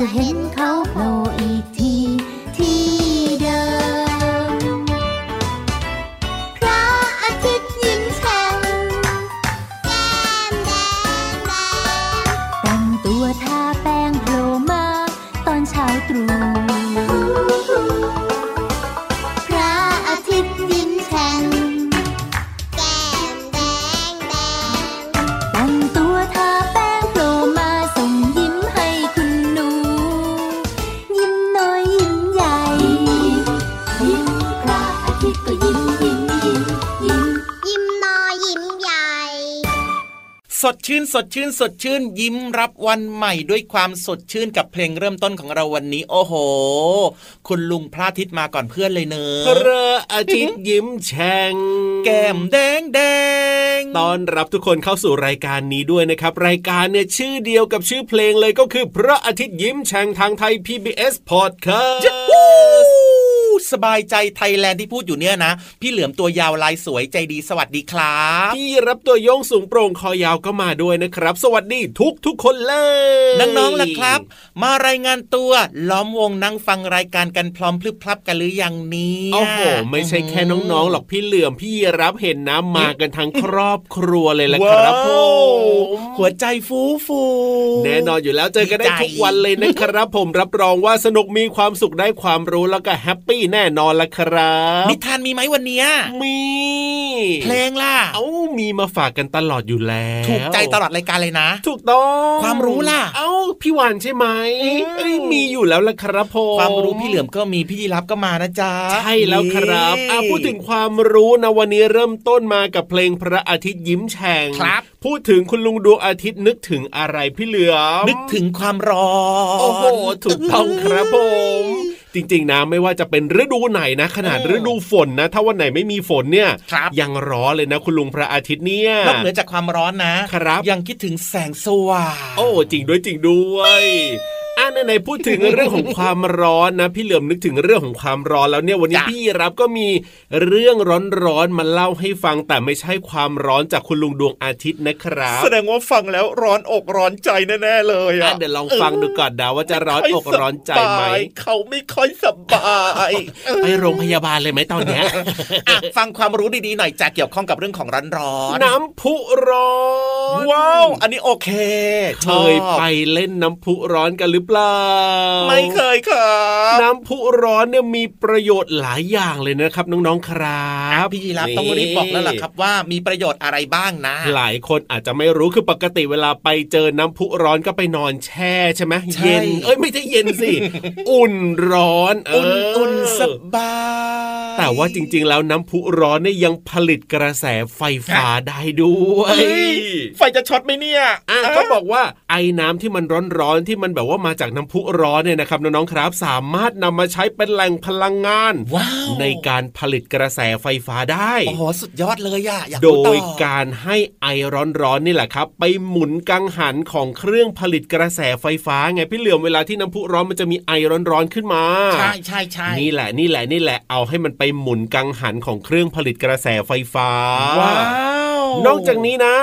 ก็ สดชื่นสดชื่นสดชื่นยิ้มรับวันใหม่ด้วยความสดชื่นกับเพลงเริ่มต้นของเราวันนี้ โอ้โห คุณลุงพระอาทิตย์มาก่อนเพื่อนเลยเนอะพระอาทิตย์ยิ้มแฉ่งแก้มแดงแดงตอนรับทุกคนเข้าสู่รายการนี้ด้วยนะครับ รายการเนี่ยชื่อเดียวกับชื่อเพลงเลยก็คือ พระอาทิตย์ยิ้มแฉ่งทางไทย PBS Podcast วู้ สบายใจไทยแลนด์ที่พูดอยู่เนี่ยนะ พี่เหลือมตัวยาวลายสวยใจดีสวัสดีครับพี่ราฟตัวโย่งสูงโปร่งคอยาวก็มาด้วยนะครับ สวัสดีทุกทุกๆคนเลยน้องๆล่ะครับ มารายงานตัวล้อมวงนั่งฟังรายการกันพร้อมพรึบพรับกันหรือยังนี้โอ้โหไม่ใช่แค่น้องๆหรอกพี่เหลือมพี่ราฟเห็นนะมากันทั้งครอบครัวเลยละครับผว้าวมหัวใจฟูฟูแน่นอนอยู่แล้วเจอกันได้ดีใจทุกวันเลยนะครับ ผมรับรองว่าสนุกมีความสุขได้ความรู้แล้วก็ happy แน่นอนละครับ นิทานมีไหมวันเนี้ยมี เพลงล่ะ เอ้ามีมาฝากกันตลอดอยู่แล้ว ถูกใจตลอดรายการเลยนะ ถูกต้อง ความรู้ล่ะ เอ้าพี่วานใช่ไหมอืมเอ้ยมีอยู่แล้วละครับผมความรู้พี่เหลือมก็มีพี่ยีรับก็มานะจ๊ะ ใช่แล้วครับนี่อะพูดถึงความรู้นะวันนี้เริ่มต้นมากับเพลงพระอาทิตย์ยิ้มแฉ่งครับพูดถึงคุณลุงดวงอาทิตย์นึกถึงอะไรพี่เหลือมนึกถึงความร้อน โอ้โห ถูกต้องครับผม จริง ๆ นะไม่ว่าจะเป็นฤดูไหนนะ ขนาดเออฤดูฝนนะ ถ้าวันไหนไม่มีฝนเนี่ยครับยังร้อนเลยนะ คุณลุงพระอาทิตย์เนี่ยนอกเหนือจากความร้อนนะครับ ยังคิดถึงแสงสว่างโอ้จริงด้วยจริงด้วย อะไหนๆพูดถึงเรื่องของความร้อนนะ พี่เหลือมนึกถึงเรื่องของความร้อนแล้วเนี่ยวันนี้จ้ะพี่รับก็มีเรื่องร้อนๆมาเล่าให้ฟังแต่ไม่ใช่ความร้อนจากคุณลุงดวงอาทิตย์นะครับ แสดงว่าฟังแล้วร้อนอกร้อนใจแน่ๆเลยอะอะเดี๋ยวลองฟังดูก่อนนะว่าจะร้อนอกร้อนใจไหมเขาไม่ค่อยสบายไปโรงพยาบาลเลยไหมตอนเนี้ยอะฟังความรู้ดีๆหน่อยจะเกี่ยวข้องกับเรื่องของร้อนร้อนน้ำพุร้อนว้าวอันนี้โอเคเคยไปเล่นน้ำพุร้อนกันหรือเปเปล่า ไม่เคยครับน้ำพุร้อนเนี่ยมีประโยชน์หลายอย่างเลยนะครับ น้องๆครับพี่ยีรับต้องรีบบอกแล้วล่ะครับว่ามีประโยชน์อะไรบ้างนะ หลายคนอาจจะไม่รู้คือปกติเวลาไปเจอน้ำพุร้อนก็ไปนอนแช่ใช่ไหมใช่เย็น เอ้ยไม่ใช่เย็นสิอุ่นร้อนเอุ่นอุ่นสบายแต่ว่าจริง ๆ แล้วน้ำพุร้อนเนี่ยยังผลิตกระแสไฟฟ้าได้ด้วยเฮ้ยไฟจะช็อตไหมเนี่ยอะก็บอกว่าไอ้น้ำที่มันร้อนๆที่มันแบบว่ามาจากน้ำพุร้อนเนี่ยนะครับน้องๆครับ สามารถนำมาใช้เป็นแหล่งพลังงานว้าวในการผลิตกระแสไฟฟ้าได้โอ้โหสุดยอดเลยอะอยากโดรู้ต่อยการให้ไอร้อนๆนี่แหละครับ ไปหมุนกังหันของเครื่องผลิตกระแสไฟฟ้าไงพี่เหลือมเวลาที่น้ำพุร้อนมันจะมีไอร้อนๆขึ้นมาใช่ใช่ใช่นี่แหละนี่แหละนี่แหละเอาให้มันไปหมุนกังหันของเครื่องผลิตกระแสไฟฟ้า ว้าว นอกจากนี้นะ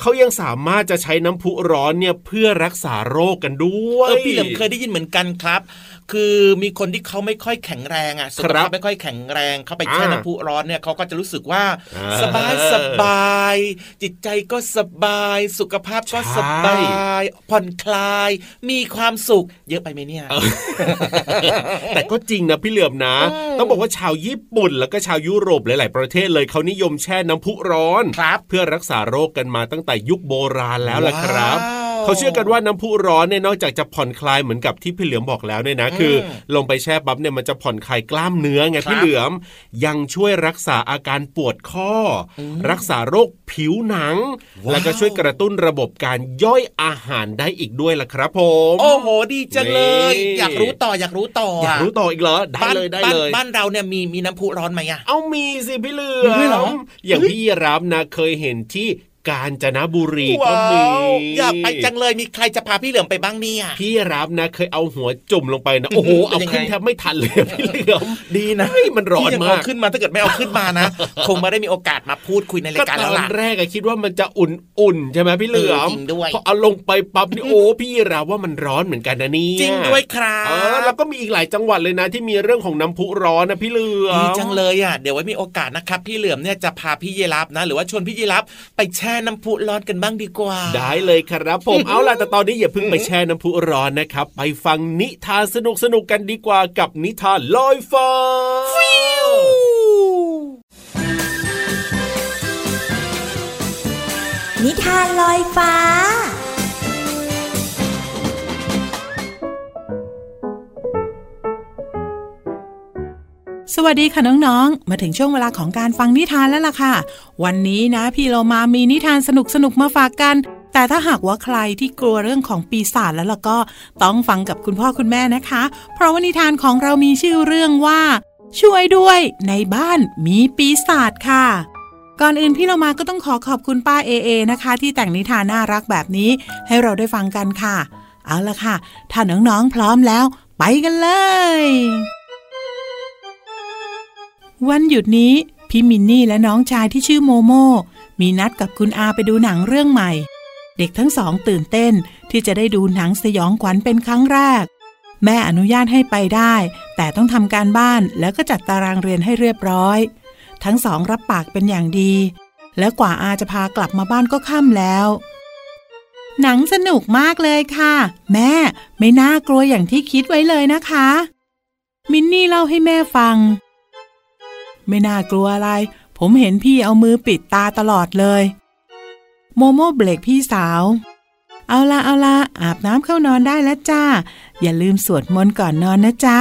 เขายังสามารถจะใช้น้ำพุร้อนเนี่ยเพื่อรักษาโรคกันด้วยเออพี่เหลิมเคยได้ยินเหมือนกันครับ คือมีคนที่เขาไม่ค่อยแข็งแรงอะสุขครัภาบพไม่ค่อยแข็งแรงเขาไปแช่อ่าน้ำพุร้อนเนี่ยเขาก็จะรู้สึกว่าอ่าสบายสบาย จิตใจก็สบาย สุขภาพก็สบาย ผ่อนคลาย มีความสุข เยอะไปไหมเนี่ย แต่ก็จริงนะพี่เหลือมนะอืมต้องบอกว่าชาวญี่ปุ่น แล้วก็ชาวยุโรปหลาย ๆ ประเทศเลยเขานิยมแช่น้ำพุร้อนครับเพื่อรักษาโรคกันมาตั้งแต่ยุคโบราณแล้วล่ะครับว้าว เขาเชื่อกันว่าน้ำพุร้อนเนี่ยนอกจากจะผ่อนคลายเหมือนกับที่พี่เหลือมบอกแล้วเนี่ยนะคือ ลงไปแช่ปั๊บเนี่ยมันจะผ่อนคลายกล้ามเนื้อไงครับพี่เหลือม ยังช่วยรักษาอาการปวดข้ออรักษาโรคผิวหนังว้าวแล้วก็ช่วยกระตุ้นระบบการย่อยอาหารได้อีกด้วยล่ะครับผมโอ้โหดีจังเลยนี่อยากรู้ต่ออยากรู้ต่ออยากรู้ต่ออีกเหรอได้บ้านเลยได้บ้านเลยบ้านเราเนี่ยมีมีน้ำพุร้อนไหมอะเอามีสิพี่เหลืมีด้วยเหรออมอย่างพี่รับนะเคยเห็นที่ กาญจนบุรีก็ว้ามีวอยากไปจังเลยมีใครจะพาพี่เหลือมไปบ้างเนี่ยพี่รับนะเคยเอาหัวจุ่มลงไปนะโอ้โหเป็นเอายังไงขึ้นแทบไม่ทันเลยพี่เหลือมดีนะเฮ้ยมันร้อนพี่ยังมากเขึ้นมาถ้าเกิดไม่เอาขึ้นมานะคงไม่ได้มีโอกาสมาพูดคุยในราก็ยการตแล้วอนล่ะแรกอะคิดว่ามันจะอุ่นๆใช่ไหมพี่เหลือมเออจริงด้วยพอเอาลงไปปั๊บนี่โอ้พี่รับว่ามันร้อนเหมือนกันนะเนี่ยจริงด้วยครับเออแล้วก็มีอีกหลายจังหวัดเลยนะที่มีเรื่องของน้ำพุร้อนนะพี่เหลือมดีจังเลยอะเดี๋ยวไว้มีโอกาสนะครับพี่เหลือมเนี่ยจะพาพี่เยรับนะ หรือว่าชวนพี่เยรับไปแช่น้ำพุร้อนกันบ้างดีกว่า ได้เลยครับผมเอาล่ะแต่ตอนนี้อย่าเพิ่งไปแช่น้ำพุร้อนนะครับ ไปฟังนิทานสนุกสนุกๆกันดีกว่ากับนิทานลอยฟ้านิทานลอยฟ้า สวัสดีค่ะน้องๆ มาถึงช่วงเวลาของการฟังนิทานแล้วล่ะค่ะ วันนี้นะพี่เรามามีนิทานสนุกๆ มาฝากกัน แต่ถ้าหากว่าใครที่กลัวเรื่องของปีศาจแล้วล่ะก็ต้องฟังกับคุณพ่อคุณแม่นะคะ เพราะว่านิทานของเรามีชื่อเรื่องว่า ช่วยด้วยในบ้านมีปีศาจค่ะ ก่อนอื่นพี่เรามาก็ต้องขอขอบคุณป้าเอเอนะคะ ที่แต่งนิทานน่ารักแบบนี้ให้เราได้ฟังกันค่ะ เอาละค่ะ ถ้าน้องๆพร้อมแล้ว ไปกันเลย วันหยุดนี้พี่มินนี่และน้องชายที่ชื่อโมโม มีนัดกับคุณอาไปดูหนังเรื่องใหม่ เด็กทั้งสองตื่นเต้นที่จะได้ดูหนังสยองขวัญเป็นครั้งแรก แม่อนุญาตให้ไปได้ แต่ต้องทำการบ้านแล้วก็จัดตารางเรียนให้เรียบร้อย ทั้งสองรับปากเป็นอย่างดี แล้วกว่าอาจะพากลับมาบ้านก็ค่ำแล้ว หนังสนุกมากเลยค่ะ แม่ไม่น่ากลัวอย่างที่คิดไว้เลยนะคะ มินนี่เล่าให้แม่ฟัง ไม่น่ากลัวอะไร ผมเห็นพี่เอามือปิดตาตลอดเลย โมโม่เบรกพี่สาว เอาละเอาละอาบน้ำเข้านอนได้แล้วจ้า อย่าลืมสวดมนต์ก่อนนอนนะจ๊ะ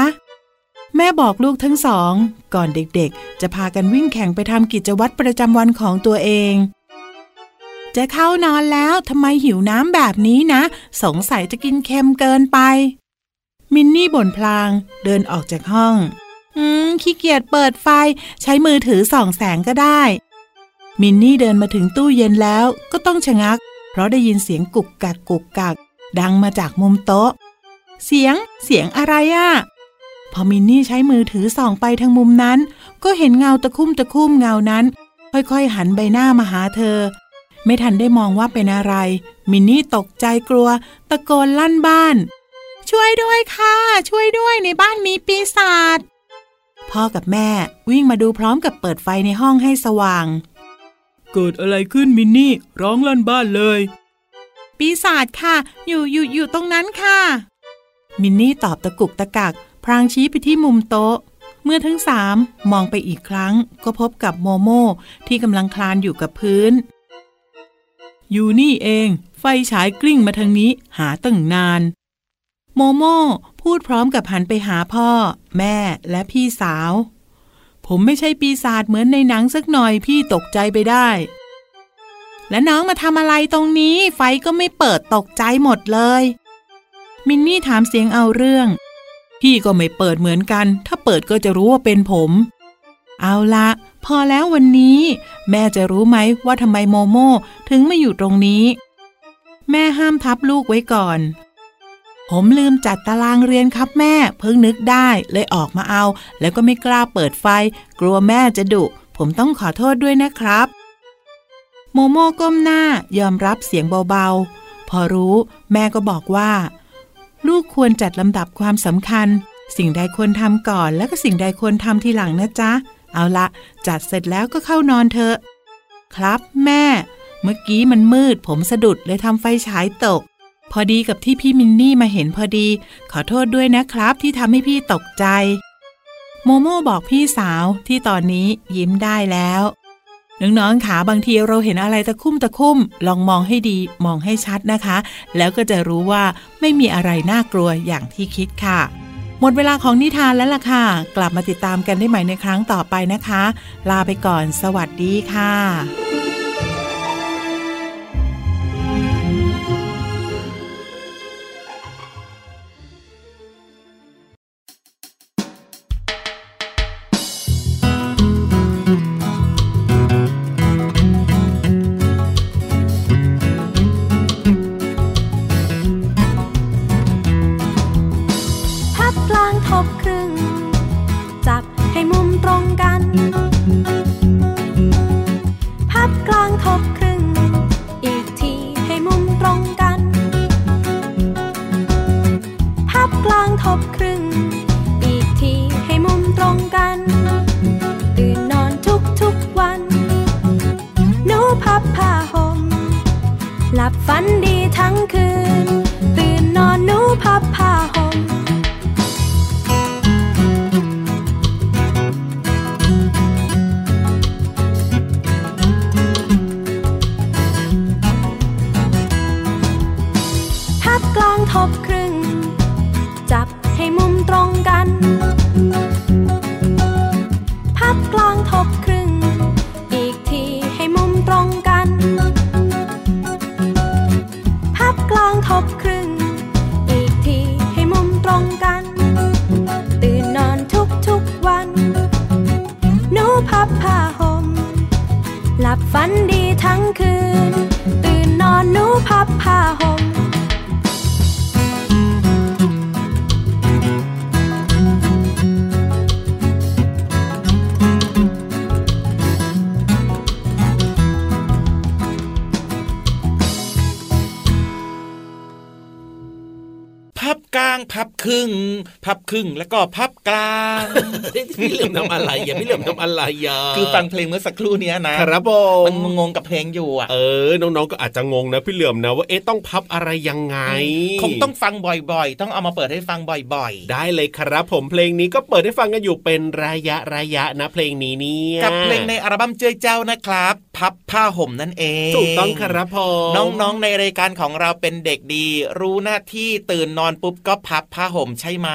แม่บอกลูกทั้งสอง ก่อนเด็กๆ จะพากันวิ่งแข่งไปทำกิจวัตรประจำวันของตัวเองจะเข้านอนแล้วทำไมหิวน้ำแบบนี้นะ สงสัยจะกินเค็มเกินไป มินนี่บ่นพลาง เดินออกจากห้อง อืม ขี้เกียจเปิดไฟ ใช้มือถือส่องแสงก็ได้ มินนี่เดินมาถึงตู้เย็นแล้วก็ต้องชะงัก เพราะได้ยินเสียงกุกกักกุกกัก ดังมาจากมุมโต๊ะ เสียง เสียงอะไรอะ่ะพอมินนี่ใช้มือถือส่องไปทางมุมนั้น ก็เห็นเงาตะคุ่มตะคุ่มเงานั้น ค่อยๆ หันใบหน้ามาหาเธอ ไม่ทันได้มองว่าเป็นอะไร มินนี่ตกใจกลัว ตะโกนลั่นบ้าน ช่วยด้วยค่ะ ช่วยด้วยในบ้านมีปีศาจ พ่อกับแม่วิ่งมาดูพร้อมกับเปิดไฟในห้องให้สว่าง เกิดอะไรขึ้นมินนี่ ร้องลั่นบ้านเลย ปีศาจค่ะ อยู่อยู่อยู่ตรงนั้นค่ะ มินนี่ตอบตะกุกตะกัก พรางชี้ไปที่มุมโต๊ะ เมื่อทั้งสามมองไปอีกครั้ง ก็พบกับโมโมที่กำลังคลานอยู่กับพื้น อยู่นี่เอง ไฟฉายกลิ้งมาทางนี้หาตั้งนาน โมโม พูดพร้อมกับหันไปหาพ่อ แม่และพี่สาว ผมไม่ใช่ปีศาจเหมือนในหนังสักหน่อยพี่ตกใจไปได้ และน้องมาทำอะไรตรงนี้ ไฟก็ไม่เปิดตกใจหมดเลย มินนี่ถามเสียงเอาเรื่อง พี่ก็ไม่เปิดเหมือนกัน ถ้าเปิดก็จะรู้ว่าเป็นผม เอาละพอแล้ววันนี้ แม่จะรู้ไหมว่าทำไมโมโมถึงมาอยู่ตรงนี้ แม่ห้ามทับลูกไว้ก่อน ผมลืมจัดตารางเรียนครับแม่ เพิ่งนึกได้เลยออกมาเอา แล้วก็ไม่กล้าเปิดไฟ กลัวแม่จะดุ ผมต้องขอโทษด้วยนะครับ โมโม่ก้มหน้ายอมรับเสียงเบาๆ พอรู้แม่ก็บอกว่า ลูกควรจัดลำดับความสำคัญ สิ่งใดควรทำก่อน แล้วก็สิ่งใดควรทำทีหลังนะจ๊ะ เอาละจัดเสร็จแล้วก็เข้านอนเถอะ ครับแม่ เมื่อกี้มันมืด ผมสะดุดเลยทำไฟฉายตก อดีกับที่พี่มินนี่มาเห็นพอดี ขอโทษด้วยนะครับที่ทำให้พี่ตกใจ โมโม่บอกพี่สาวที่ตอนนี้ยิ้มได้แล้วน้องๆขาบางทีเราเห็นอะไรตะคุ่มตะคุ่ม ลองมองให้ดีมองให้ชัดนะคะ แล้วก็จะรู้ว่าไม่มีอะไรน่ากลัวอย่างที่คิดค่ะ หมดเวลาของนิทานแล้วล่ะค่ะ กลับมาติดตามกันได้ใหม่ในครั้งต่อไปนะคะ ลาไปก่อน สวัสดีค่ะ ครึ่ง พับครึ่งแล้วก็พับกลางพี่เหลือมทำอะไรอย่าพี่เหลือมทำอะไรอย่าคือฟังเพลงเมื่อสักครู่เนี้ยนะครับผมมันงงกับเพลงอยู่อะเออน้องๆก็อาจจะงงนะพี่เหลือมนะว่าเอ๊ะต้องพับอะไรยังไง คงต้องฟังบ่อยๆ ต้องเอามาเปิดให้ฟังบ่อยได้เลยครับผมเพลงนี้ก็เปิดให้ฟังกันอยู่เป็นระยะระยะนะเพลงนี้เนี่ยๆกับเพลงในอัลบั้มเจ้ยเจ้านะครับ พับผ้าห่มนั่นเองถูกต้องครับผมน้องๆในรายการของเราเป็นเด็กดี รู้หน้าที่ตื่นนอนปุ๊บก็พับผ้าห่มใช่ไหม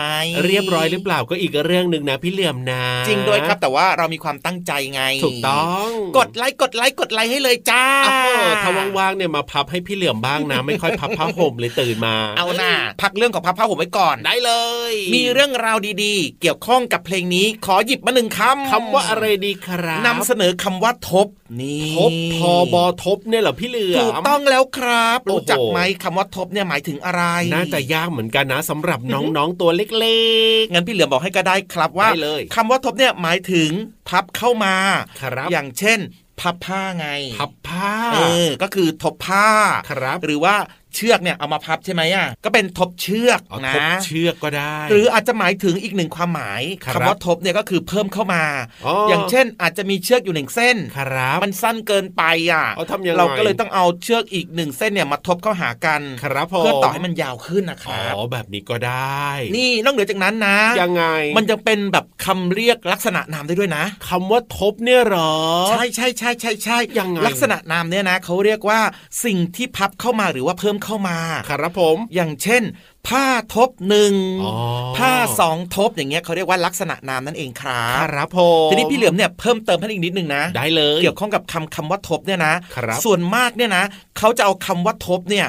เรียบร้อยหรือเปล่าก็อีกเรื่องหนึ่งนะพี่เหลือมนะจริงด้วยครับแต่ว่าเรามีความตั้งใจไง ถูกต้อง กดไลค์กดไลค์กดไลค์ให้เลยจ้าอ้าวถ้าว่างๆเนี่ยมาพับให้พี่เหลือมบ้างนะ ไม่ค่อยพับผ้าห่มเลยตื่นมา เอาหน่าพักเรื่องของพับผ้าห่มไว้ก่อนได้เลย มีเรื่องราวดีๆ เกี่ยวข้องกับเพลงนี้ขอหยิบมาหนึ่งคำคำว่าอะไรดีครับนำเสนอคำว่าทบนี่ทบทอบอทบเนี่ยเหรอพี่เหลือมถูกต้องแล้วครับโอ้โหรู้จักไหมคำว่าทบเนี่ยหมายถึงอะไร น่าจะยากเหมือนกันนะสำหรับน้องๆตัวเล็กงั้นพี่เหลือมบอกให้ก็ได้ครับว่าได้เลยคำว่าทบเนี่ยหมายถึงพับเข้ามาครับอย่างเช่นพับผ้าไงๆพับผ้า เออ ก็คือทบผ้าครับ หรือว่า เชือกเนี่ยเอามาพับใช่ไหมอะก็เป็นทบเชือกเอานะทบเชือกก็ได้ หรืออาจจะหมายถึงอีกหนึ่งความหมายครับคำว่าทบเนี่ยก็คือเพิ่มเข้ามาอ๋อออย่างเช่น อาจจะมีเชือกอยู่หนึ่งเส้นครับมันสั้นเกินไปอะเอาทำยังไงเราก็เลยต้องเอาเชือกอีกหนึ่งเส้นเนี่ยมาทบเข้าหากันครับผมเพื่อต่อให้มันยาวขึ้นนะคอ๋รับอแบบนี้ก็ได้ นี่นอกเหนือจากนั้นนะ ยังไง มันจะเป็นแบบคำเรียกลักษณะนามได้ด้วยนะคำว่าทบเนี่ยเหรอ ใช่ใช่ใช่ใช่ใช่ยังไงลักษณะนามเนี่ยนะเขาเรียกว่าสิ่งที่พับเข้ามาหรือว่าเพิ่มเข้ามาครับผม อย่างเช่น ผ้าทบหนึ่งอ๋อผ้าสองทบอย่างเงี้ยเขาเรียกว่าลักษณะนามนั่นเองครัคบรับผมทีนี้พี่เหลือมเนี่ยเพิ่มเติมให้อีกนิดนึงนะได้เลย เกี่ยวข้องกับคำคำว่าทบเนี่ยนะครับส่วนมากเนี่ยนะเขาจะเอาคำว่าทบเนี่ย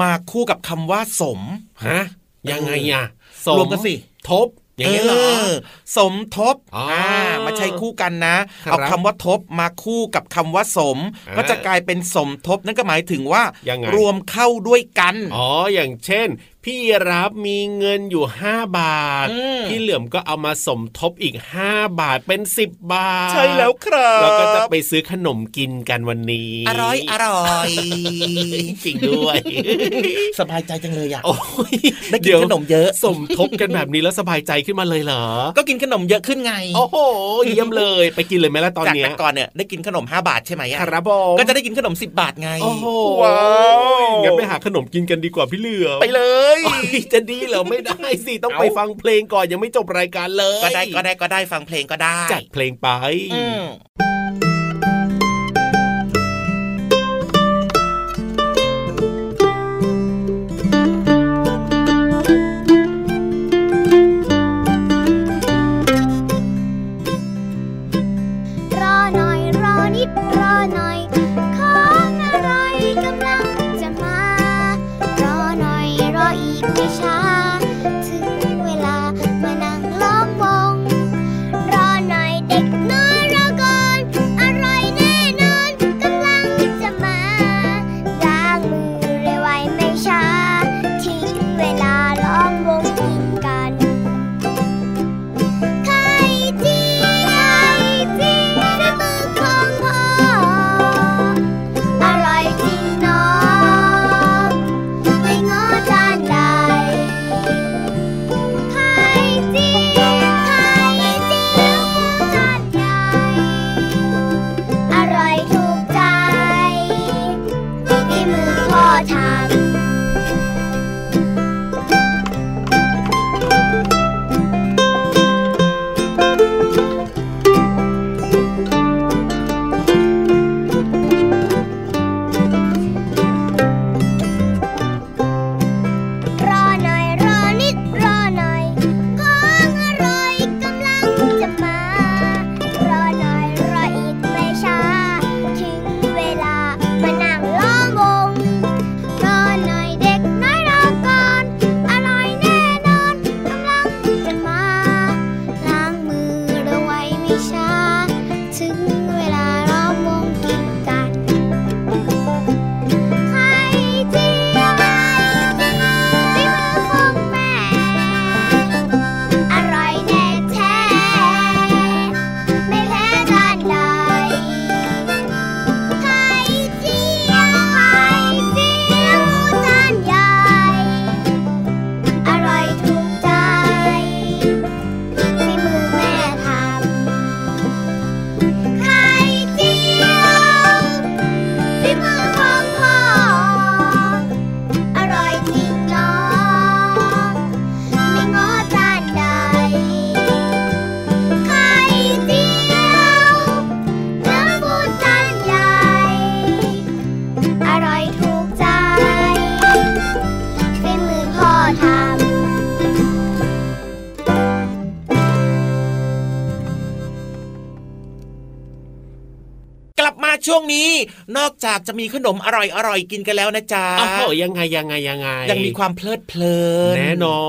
มาคู่กับคำว่าสมฮะยังไงอะสรวมกันสิทบ อย่างนี้ยเหรออสมทบอ๋ออ่มาใช้คู่กันนะครับเอาคำว่าทบมาคู่กับคำว่าสมอ่าก็จะกลายเป็นสมทบนั่นก็หมายถึงว่ายังไงรวมเข้าด้วยกัน อ๋อ อย่างเช่น พี่รับมีเงินอยู่ 5 บาทอืมพี่เหลือมก็เอามาสมทบอีก 5 บาทเป็น 10 บาท ใช่แล้วครับแล้วก็จะไปซื้อขนมกินกันวันนี้ อร่อยอร่อย จริงด้วย สบายใจจังเลยอะโอ้ยได้กินเดี๋ยวขนมเยอะ สมทบกันแบบนี้แล้วสบายใจขึ้นมาเลยเหรอ ก็กินขนมเยอะขึ้นไง โอ้โหเยี่ยมเลย ไปกินเลยไหมล่ะตอนจากเนี้ยแต่ก่อนเนี่ยได้กินขนม 5 บาทใช่ไหมอะครับผมก็จะได้กินขนม 10 บาทไง โอ้โหว้าวงั้นไปหาขนมกินกันดีกว่าพี่เหลือมไปเลยโอ้ยจะดีเหรอไม่ได้สิต้องเอ้าไปฟังเพลงก่อนยังไม่จบรายการเลย ก็ได้ก็ได้ก็ได้ฟังเพลงก็ได้จัดเพลงไปอืมรอหน่อยรอนิดากจะมีขนมอร่อยอร่อยๆกินกันแล้วนะจ๊ะอ้าวยังไงยังไงยังไง ยังมีความเพลิดเพลินแน่นอ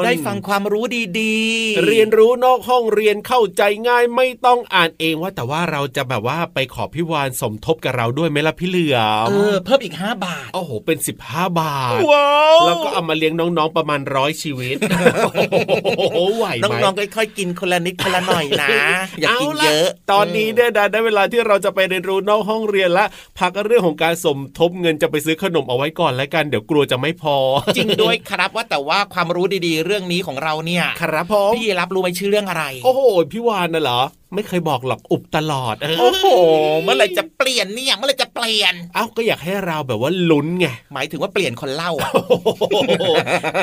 น ได้ฟังความรู้ดีๆ เรียนรู้นอกห้องเรียนเข้าใจง่ายไม่ต้องอ่านเองว่าแต่ว่าเราจะแบบว่าไปขอพี่วานสมทบกับเราด้วยไหมล่ะพี่เหลือมเออเพิ่มอีก 5 บาทโอ้โหเป็น 15 บาทว้าวแล้วก็เอามาเลี้ยงน้องๆประมาณร้อยชีวิตโอ้โหไหวไหมน้องๆค่อยๆกินคนละนิดคนละหน่อยนะอย่ากินล่เยอะ ตอนนี้เนี่ยนะได้เวลาที่เราจะไปเรียนรู้นอกห้องเรียนละพักเรื่องของการสมทบเงินจะไปซื้อขนมเอาไว้ก่อนแล้วกันเดี๋ยวกลัวจะไม่พอ จริงด้วยครับว่าแต่ว่าความรู้ดีๆ เรื่องนี้ของเราเนี่ย ครับผมพี่รับรู้ไหมชื่อเรื่องอะไร โอ้โหพี่วานน่ะเหรอไม่เคยบอกหรอกอุบตลอดโอ้โหเมื่อไหรจะเปลี่ยนเนี่ยเมื่อไหรจะเปลี่ยนเอ้าก็อยากให้เราแบบว่าลุ้นไงหมายถึงว่าเปลี่ยนคนเล่าอะ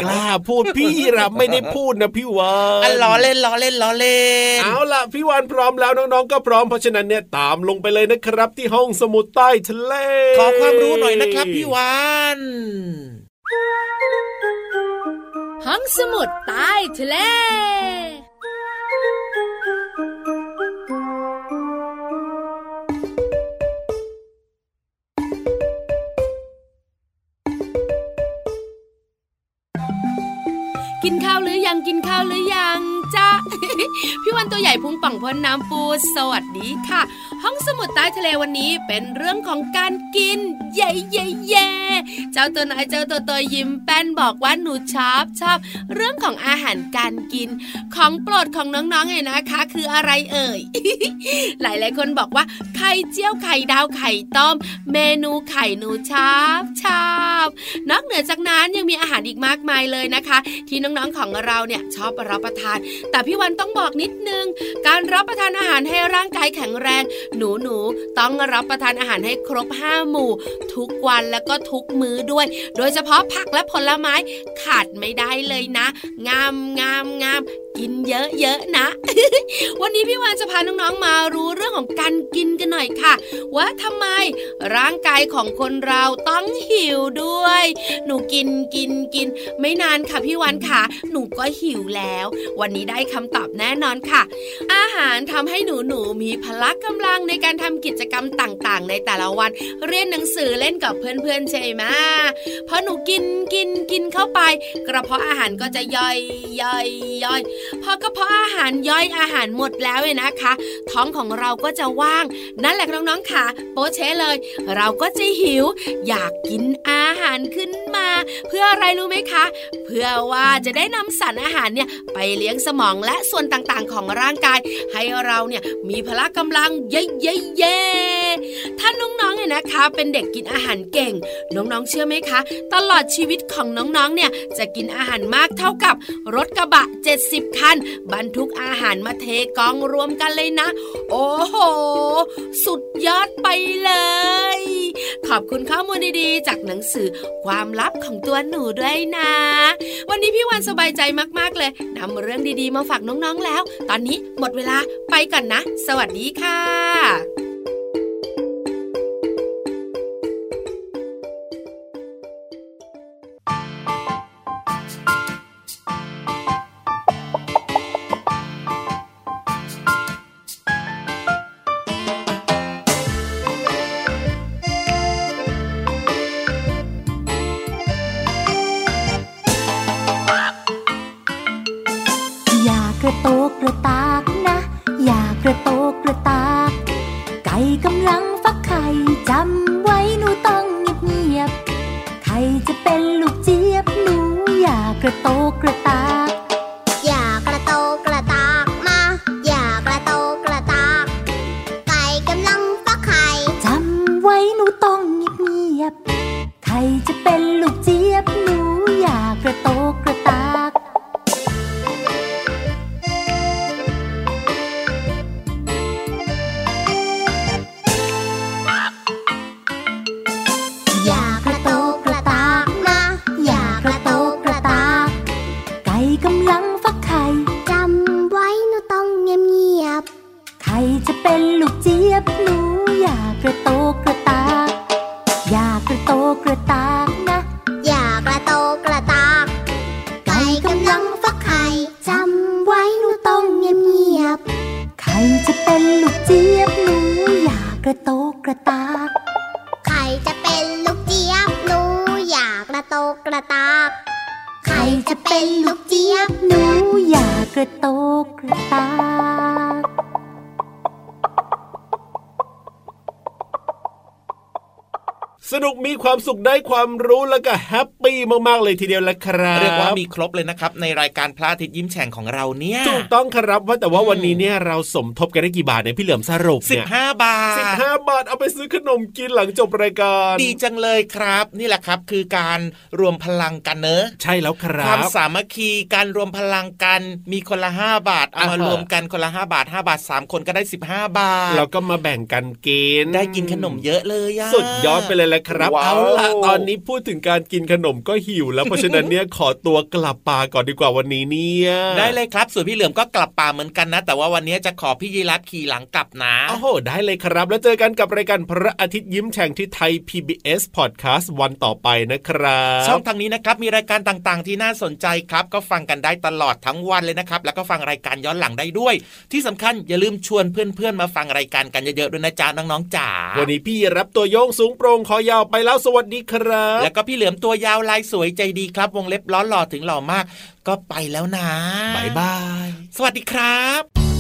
กล้าพูดพี่รับไม่ได้พูดนะพี่วาอะนล้อเล่นล้อเล่นล้อเล่นเอาล่ะพี่วานพร้อมแล้วน้องๆก็พร้อมเพราะฉะนั้นเนี่ยตามลงไปเลยนะครับ ที่ห้องสมุดใต้ทะเลขอความรู้หน่อยนะครับพี่วานห้องสมุดใต้ทะเล กินข้าวหรือยังกินข้าวหรือยังจ้าพี่วันตัวใหญ่พุงป่องพ้นน้ำปูสวัสดีค่ะ ห้องสมุดใต้ทะเลวันนี้เป็นเรื่องของการกินเย่เย่เย่เจ้าตัวน้อยเจ้าตัวโตยิ้มแป้นบอกว่าหนูชอบชอบ เรื่องของอาหารการกิน ของโปรดของน้องๆไงนะคะ คืออะไรเอ่ยหลายๆคนบอกว่าไข่เจียวไข่ดาวไข่ต้ม เมนูไข่หนูชอบชอบ นอกเหนือจากนั้นยังมีอาหารอีกมากมายเลยนะคะ ที่น้องๆของเราเนี่ยชอบรับประทาน แต่พี่วันต้องบอกนิดนึง การรับประทานอาหารให้ร่างกายแข็งแรง หนูหนูๆต้องรับประทานอาหารให้ครบห้าหมู่ ทุกวันแล้วก็ทุกมื้อด้วย โดยเฉพาะผักและผลไม้ขาดไม่ได้เลยนะ งามงามงาม กินเยอะๆนะ วันนี้พี่วานจะพาน้องๆมารู้เรื่องของการกินกันหน่อยค่ะ ว่าทำไมร่างกายของคนเราต้องหิวด้วย หนูกินกินกิน ไม่นานค่ะพี่วานค่ะ หนูก็หิวแล้ว วันนี้ได้คำตอบแน่นอนค่ะ อาหารทำให้หนูหนูๆมีพละกำลังในการทำกิจกรรมต่างๆ ในแต่ละวัน เรียนหนังสือเล่นกับเพื่อนๆใช่ไหมพอหนูกินกินกินเข้าไป กระเพาะอาหารก็จะย่อยย่อยย่อยพอกระเพาะอาหารย่อยอาหารหมดแล้วเนี่ยนะคะ ท้องของเราก็จะว่าง นั่นแหละน้องๆค่ะ โป๊ะเชะเลย เราก็จะหิว อยากกินอาหารขึ้นมา เพื่ออะไรรู้ไหมคะ เพื่อว่าจะได้นำสารอาหารเนี่ยไปเลี้ยงสมองและส่วนต่างๆของร่างกาย ให้เราเนี่ยมีพละกำลังเย่เย่เย ถ้าน้องๆเนี่ยนะคะ เป็นเด็กกินอาหารเก่ง น้องๆเชื่อไหมคะ ตลอดชีวิตของน้องๆเนี่ยจะกินอาหารมากเท่ากับรถกระบะ 70 คัน บรรทุกอาหารมาเทกองรวมกันเลยนะ โอ้โห สุดยอดไปเลย ขอบคุณข้อมูลดีๆ จากหนังสือความลับของตัวหนูด้วยนะ วันนี้พี่วันสบายใจมากๆเลยนำเรื่องดีๆ มาฝากน้องๆแล้ว ตอนนี้หมดเวลาไปก่อนนะ สวัสดีค่ะ สนุกมีความสุขได้ความรู้แล้วก็แฮปปี้มากๆเลยทีเดียวละครับเรียกว่ามีครบเลยนะครับ ในรายการพระอาทิตย์ยิ้มแฉ่งของเราเนี่ยถูกต้องครับว่าแต่ว่าวันนี้เนี่ยเราสมทบกันได้กี่บาทเนี่ยพี่เหลือมสรุปสิเนี่บยห้าบาท สิบห้าบาทเอาไปซื้อขนมกินหลังจบรายการ ดีจังเลยครับ นี่แหละครับคือการรวมพลังกันเนอะใช่แล้วครัความบสามัคคีการรวมพลังกันมีคนละห้าบาทเอามาอ่าฮะรวมกันคนละห้าบาทห้าบาทสามคนก็ได้สิบห้าบาทเราก็มาแบ่งกันกินได้กินขนมเยอะเลยอะสุดยอดไปเลยแหละครับว้าวเอาล่ะตอนนี้พูดถึงการกินขนมก็หิว แล้วเพราะฉะนั้นเนี่ยขอตัวกลับป่าก่อนดีกว่าวันนี้เนี่ยได้เลยครับ ส่วนพี่เหลือมก็กลับป่าเหมือนกันนะ แต่ว่าวันนี้จะขอพี่ยีรับขี่หลังกลับนะโอ้โหได้เลยครับแล้วเจอกันกับรายการพระอาทิตย์ยิ้มแฉ่งที่ไทย PBS Podcast วันต่อไปนะครับช่องทางนี้นะครับมีรายการต่างๆ ที่น่าสนใจครับ ก็ฟังกันได้ตลอดทั้งวันเลยนะครับ แล้วก็ฟังรายการย้อนหลังได้ด้วย ที่สำคัญอย่าลืมชวนเพื่อนๆ มาฟังรายการกันเยอะๆด้วยนะจ๊ะน้องๆจ๋าวันนี้พี่รับตัวโยงสูงโปร่งคอยาวไปแล้วสวัสดีครับ แล้วก็พี่เหลือมตัวยาวลายสวยใจดีครับ วงเล็บล้อหล่อถึงหล่อมาก ก็ไปแล้วนะบายบายสวัสดีครับ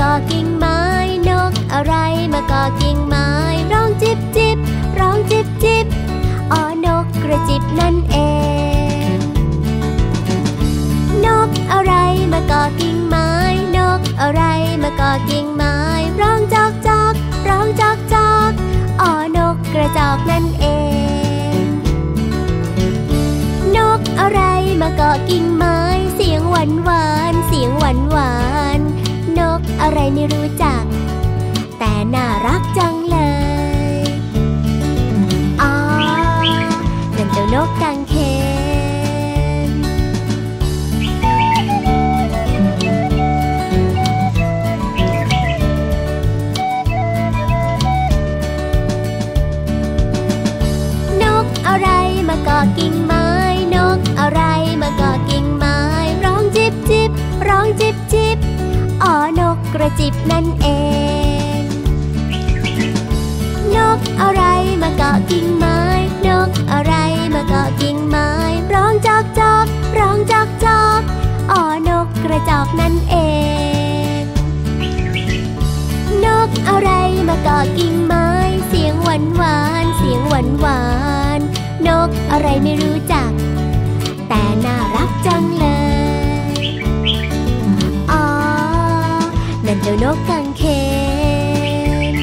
ก่อกิ่งไม้นกอะไรมาก่อกิ่งไม้ร้องจิบจิบร้องจิบจิบอ๋อนกกระจิบนั่นเองนกอะไรมาก่อกิ่งไม้นกอะไรมาก่อกิ่งไม้ร้องจอกจอกร้องจอกจอกอ๋อนกกระจอกนั่นเองนกอะไรมากาะกิ่งไม้เสียงหวานหวาน ไม่รู้จัก บนั่นเอง นกอะไรมาเกาะกิ่งไม้ นกอะไรมาเกาะกิ่งไม้ ร้องจอกจอกร้องจอกจอกอ๋อนกกระจอกนั่นเอง นกอะไรมาเกาะกิ่งไม้ เสียงหวานหวานเสียงหวานหวานนกอะไรไม่รู้จัก จ้านกกังเขน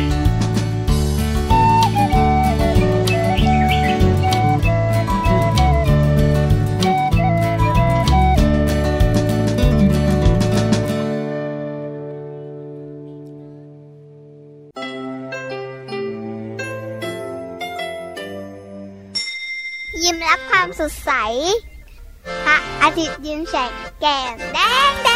ยิ้มรับความสดใส พระอาทิตย์ยิ้มแฉกแก้มแดงแดง